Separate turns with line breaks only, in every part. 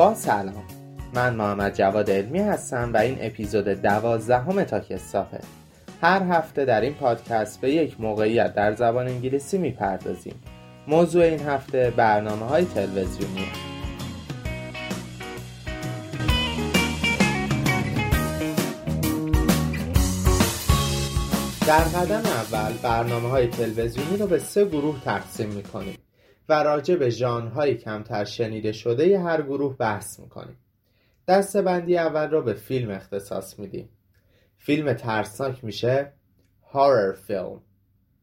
با سلام. من محمد جواد علمی هستم و این اپیزود دوازدهم تاکستاپه هر هفته در این پادکست به یک موقعیت در زبان انگلیسی می‌پردازیم. موضوع این هفته برنامه های تلویزیونی. در قدم اول برنامه های تلویزیونی رو به سه گروه تقسیم می‌کنیم. و راجع به ژانرهای کمتر شنیده شده هر گروه بحث می‌کنیم. دسته بندی اول رو به فیلم اختصاص میدیم. فیلم ترسناک میشه. horror film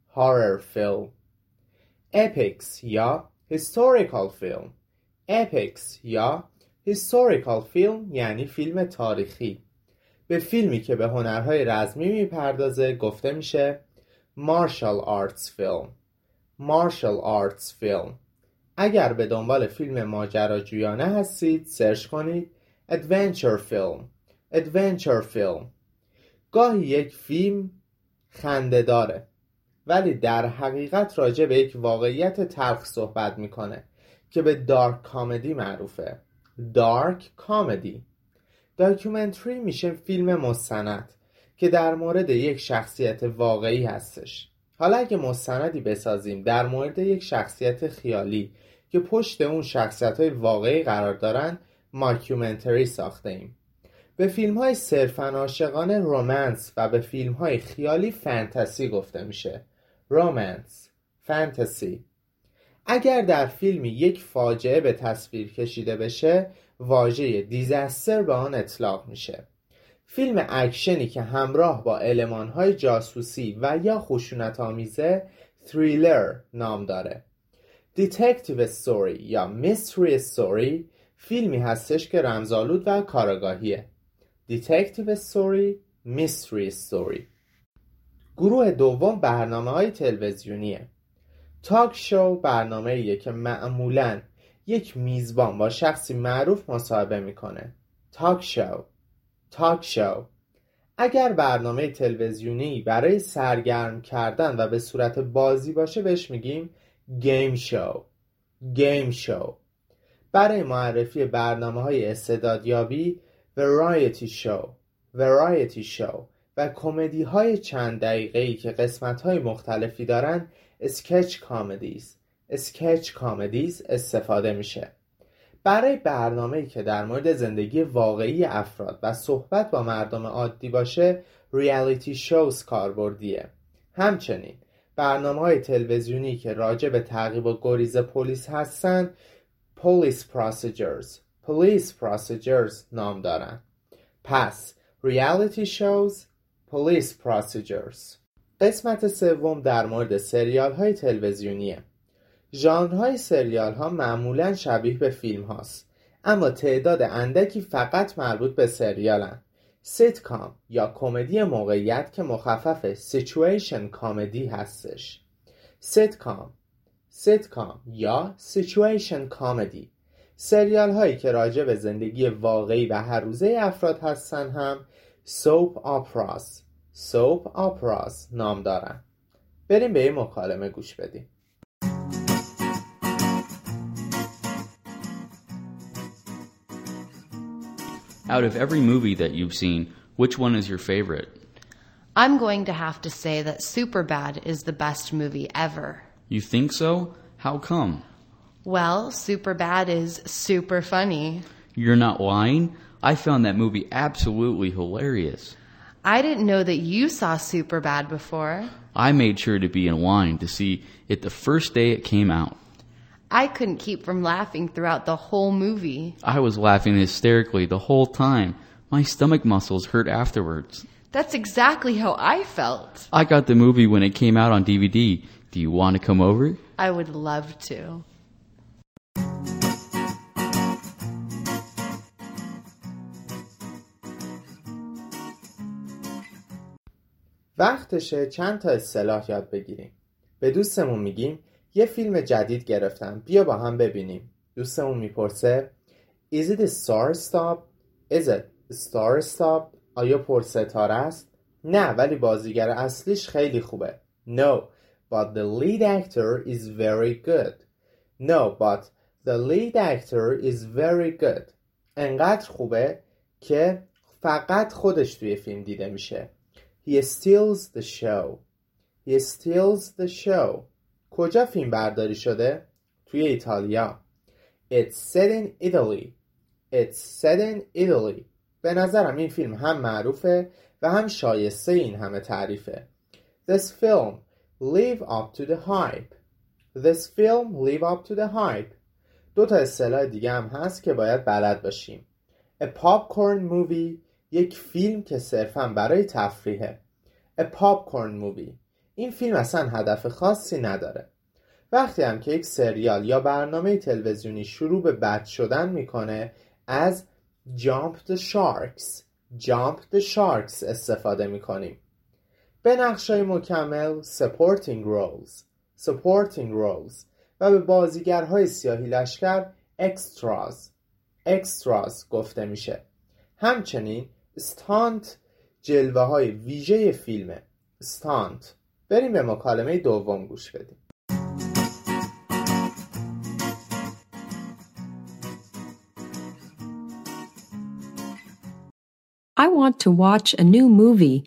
horror film epics یا historical film epics یا historical film یعنی فیلم تاریخی. به فیلمی که به هنرهای رزمی می‌پردازه گفته میشه martial arts film martial arts film اگر به دنبال فیلم ماجراجویانه هستید search کنید adventure film adventure film گاهی یک فیلم خنده داره ولی در حقیقت راجع به یک واقعیت تلخ صحبت می‌کنه که به dark comedy معروفه. dark comedy documentary میشه فیلم مستند که در مورد یک شخصیت واقعی هستش. حالا اگه مستندی بسازیم در مورد یک شخصیت خیالی که پشت اون شخصیت های واقعی قرار دارن ماکیومنتری ساخته ایم. به فیلم های صرفا عاشقانه رومنس و به فیلم های خیالی فانتزی گفته میشه. رومنس فانتزی. اگر در فیلمی یک فاجعه به تصویر کشیده بشه واژه disaster به آن اطلاق میشه. فیلم اکشنی که همراه با های جاسوسی و یا خشونت آمیزه تریلر نام داره. detective story یا mystery story فیلمی هستش که رمزآلود و کاراگاهیه. detective story mystery story گروه دوم برنامه های تلویزیونیه. talk show برنامه ایه که معمولا یک میزبان با شخصی معروف مصاحبه می‌کنه. talk show talk show اگر برنامه تلویزیونی برای سرگرم کردن و به صورت بازی باشه بهش میگیم game show game show برای معرفی برنامه های استعدادیابی variety show variety show و کمدی های چند دقیقه ای که قسمت های مختلفی دارن sketch comedies sketch comedies استفاده میشه. برای برنامه‌ای که در مورد زندگی واقعی افراد و صحبت با مردم عادی باشه reality shows کاربردیه. همچنین برنامه های تلویزیونی که راجع به تعقیب و گریز پلیس هستن police procedures police procedures نام دارن. پس reality shows police procedures قسمت سوم در مورد سریال های تلویزیونیه. ژانرهای ها معمولا شبیه به فیلم هاست اما تعداد اندکی فقط مربوط به سریالن. سیتکام یا کمدی موقعیت که مخفف situation comedy هستش. sitcom sitcom یا situation comedy سریال هایی که راجع به زندگی واقعی و هر روزه افراد هستن هم سوپ آپراس سوپ آپراس نام دارن. بریم به این مکالمه گوش بدیم.
Out of every movie that you've seen, which one is your favorite?
I'm going to have to say that Superbad is the best movie ever.
You think so? How come?
Well, Superbad is super funny.
You're not lying? I found that movie absolutely hilarious.
I didn't know that you saw Superbad before.
I made sure to be in line to see it the first day it came out.
I couldn't keep from laughing throughout the whole movie.
I was laughing hysterically the whole time. My stomach muscles hurt afterwards.
That's exactly how I felt.
I got the movie when it came out on DVD. Do you want to come over?
I would love to.
وقتشه چند تا اصطلاح یاد بگیریم. به دوستمون میگیم یه فیلم جدید گرفتم. بیا با هم ببینیم. دوستمون می‌پرسه Is it a star stop? Is it a star stop? آیا پرستاره است؟ نه ولی بازیگر اصلیش خیلی خوبه. No, but the lead actor is very good. No, but the lead actor is very good. انقدر خوبه که فقط خودش توی فیلم دیده میشه. He steals the show. He steals the show. کجا فیلم برداری شده؟ توی ایتالیا. It's set in Italy. It's set in Italy. به نظرم این فیلم هم معروفه و هم شایسته این همه تعریفه. This film live up to the hype. This film live up to the hype. دو تا اصطلاح دیگه هم هست که باید بلد باشیم. A popcorn movie یک فیلم که صرفا برای تفریحه. A popcorn movie. این فیلم اصلا هدف خاصی نداره. وقتی هم که یک سریال یا برنامه تلویزیونی شروع به بد شدن می‌کنه از Jump the Sharks Jump the Sharks استفاده می‌کنیم. به نقشای مکمل Supporting Roles Supporting Roles و به بازیگرهای سیاهی لشکر Extras Extras گفته میشه. همچنین استانت جلوه های ویژه فیلمه استانت بریم به مکالمه دوم گوش بدیم
I want to watch a new movie.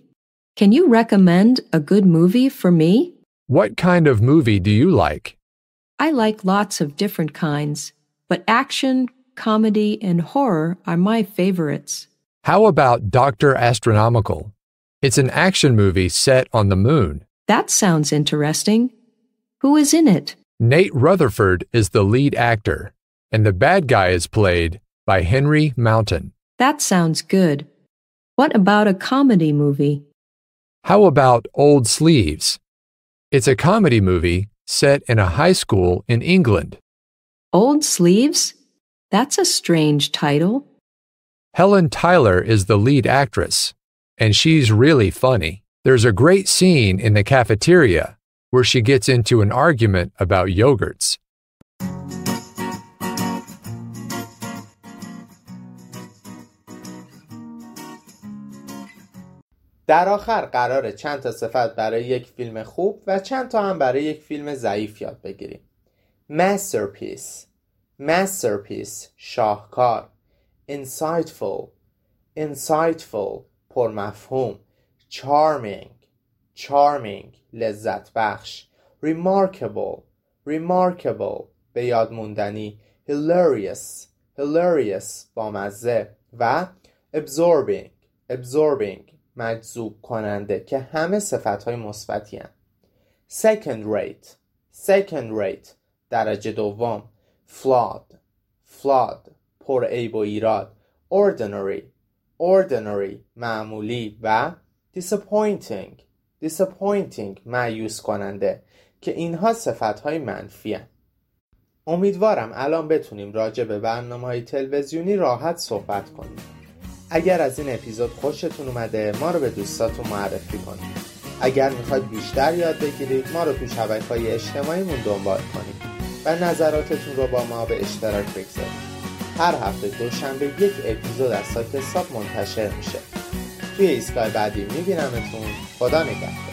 Can you recommend a good movie for me?
What kind of movie do you like?
I like lots of different kinds, but action, comedy, and horror are my favorites.
How about Dr. Astronomical? It's an action movie set on the moon.
That sounds interesting. Who is in it?
Nate Rutherford is the lead actor, and the bad guy is played by Henry Mountain.
That sounds good. What about a comedy movie?
How about Old Sleeves? It's a comedy movie set in a high school in England.
Old Sleeves? That's a strange title.
Helen Tyler is the lead actress, and she's really funny. There's a great scene in the cafeteria where she gets into an argument about yogurts.
در آخر قراره چند تا صفت برای یک فیلم خوب و چند تا هم برای یک فیلم ضعیف یاد بگیریم masterpiece masterpiece شاهکار insightful insightful پرمفهوم Charming charming لذت بخش remarkable remarkable به یاد موندنی hilarious hilarious بامزه و absorbing absorbing مجذوب کننده که همه صفت های مثبتی هن. second rate second rate درجه دوم flawed flawed پر عیب و ایراد ordinary ordinary معمولی و disappointing. Disappointing. معیوس کننده که اینها صفت های منفی هن. امیدوارم الان بتونیم راجع به برنامه های تلویزیونی راحت صحبت کنیم. اگر از این اپیزود خوشتون اومده ما رو به دوستاتون معرفی کنید. اگر می‌خواید بیشتر یاد بگیرید ما رو تو شبکه های اجتماعیمون دنبال کنید و نظراتتون رو با ما به اشتراک بگذارید. هر هفته دوشنبه یک اپیزود از ساک حساب منتشر میشه. توی ایستگاه بعدی میبینمتون. خدا نگهدار.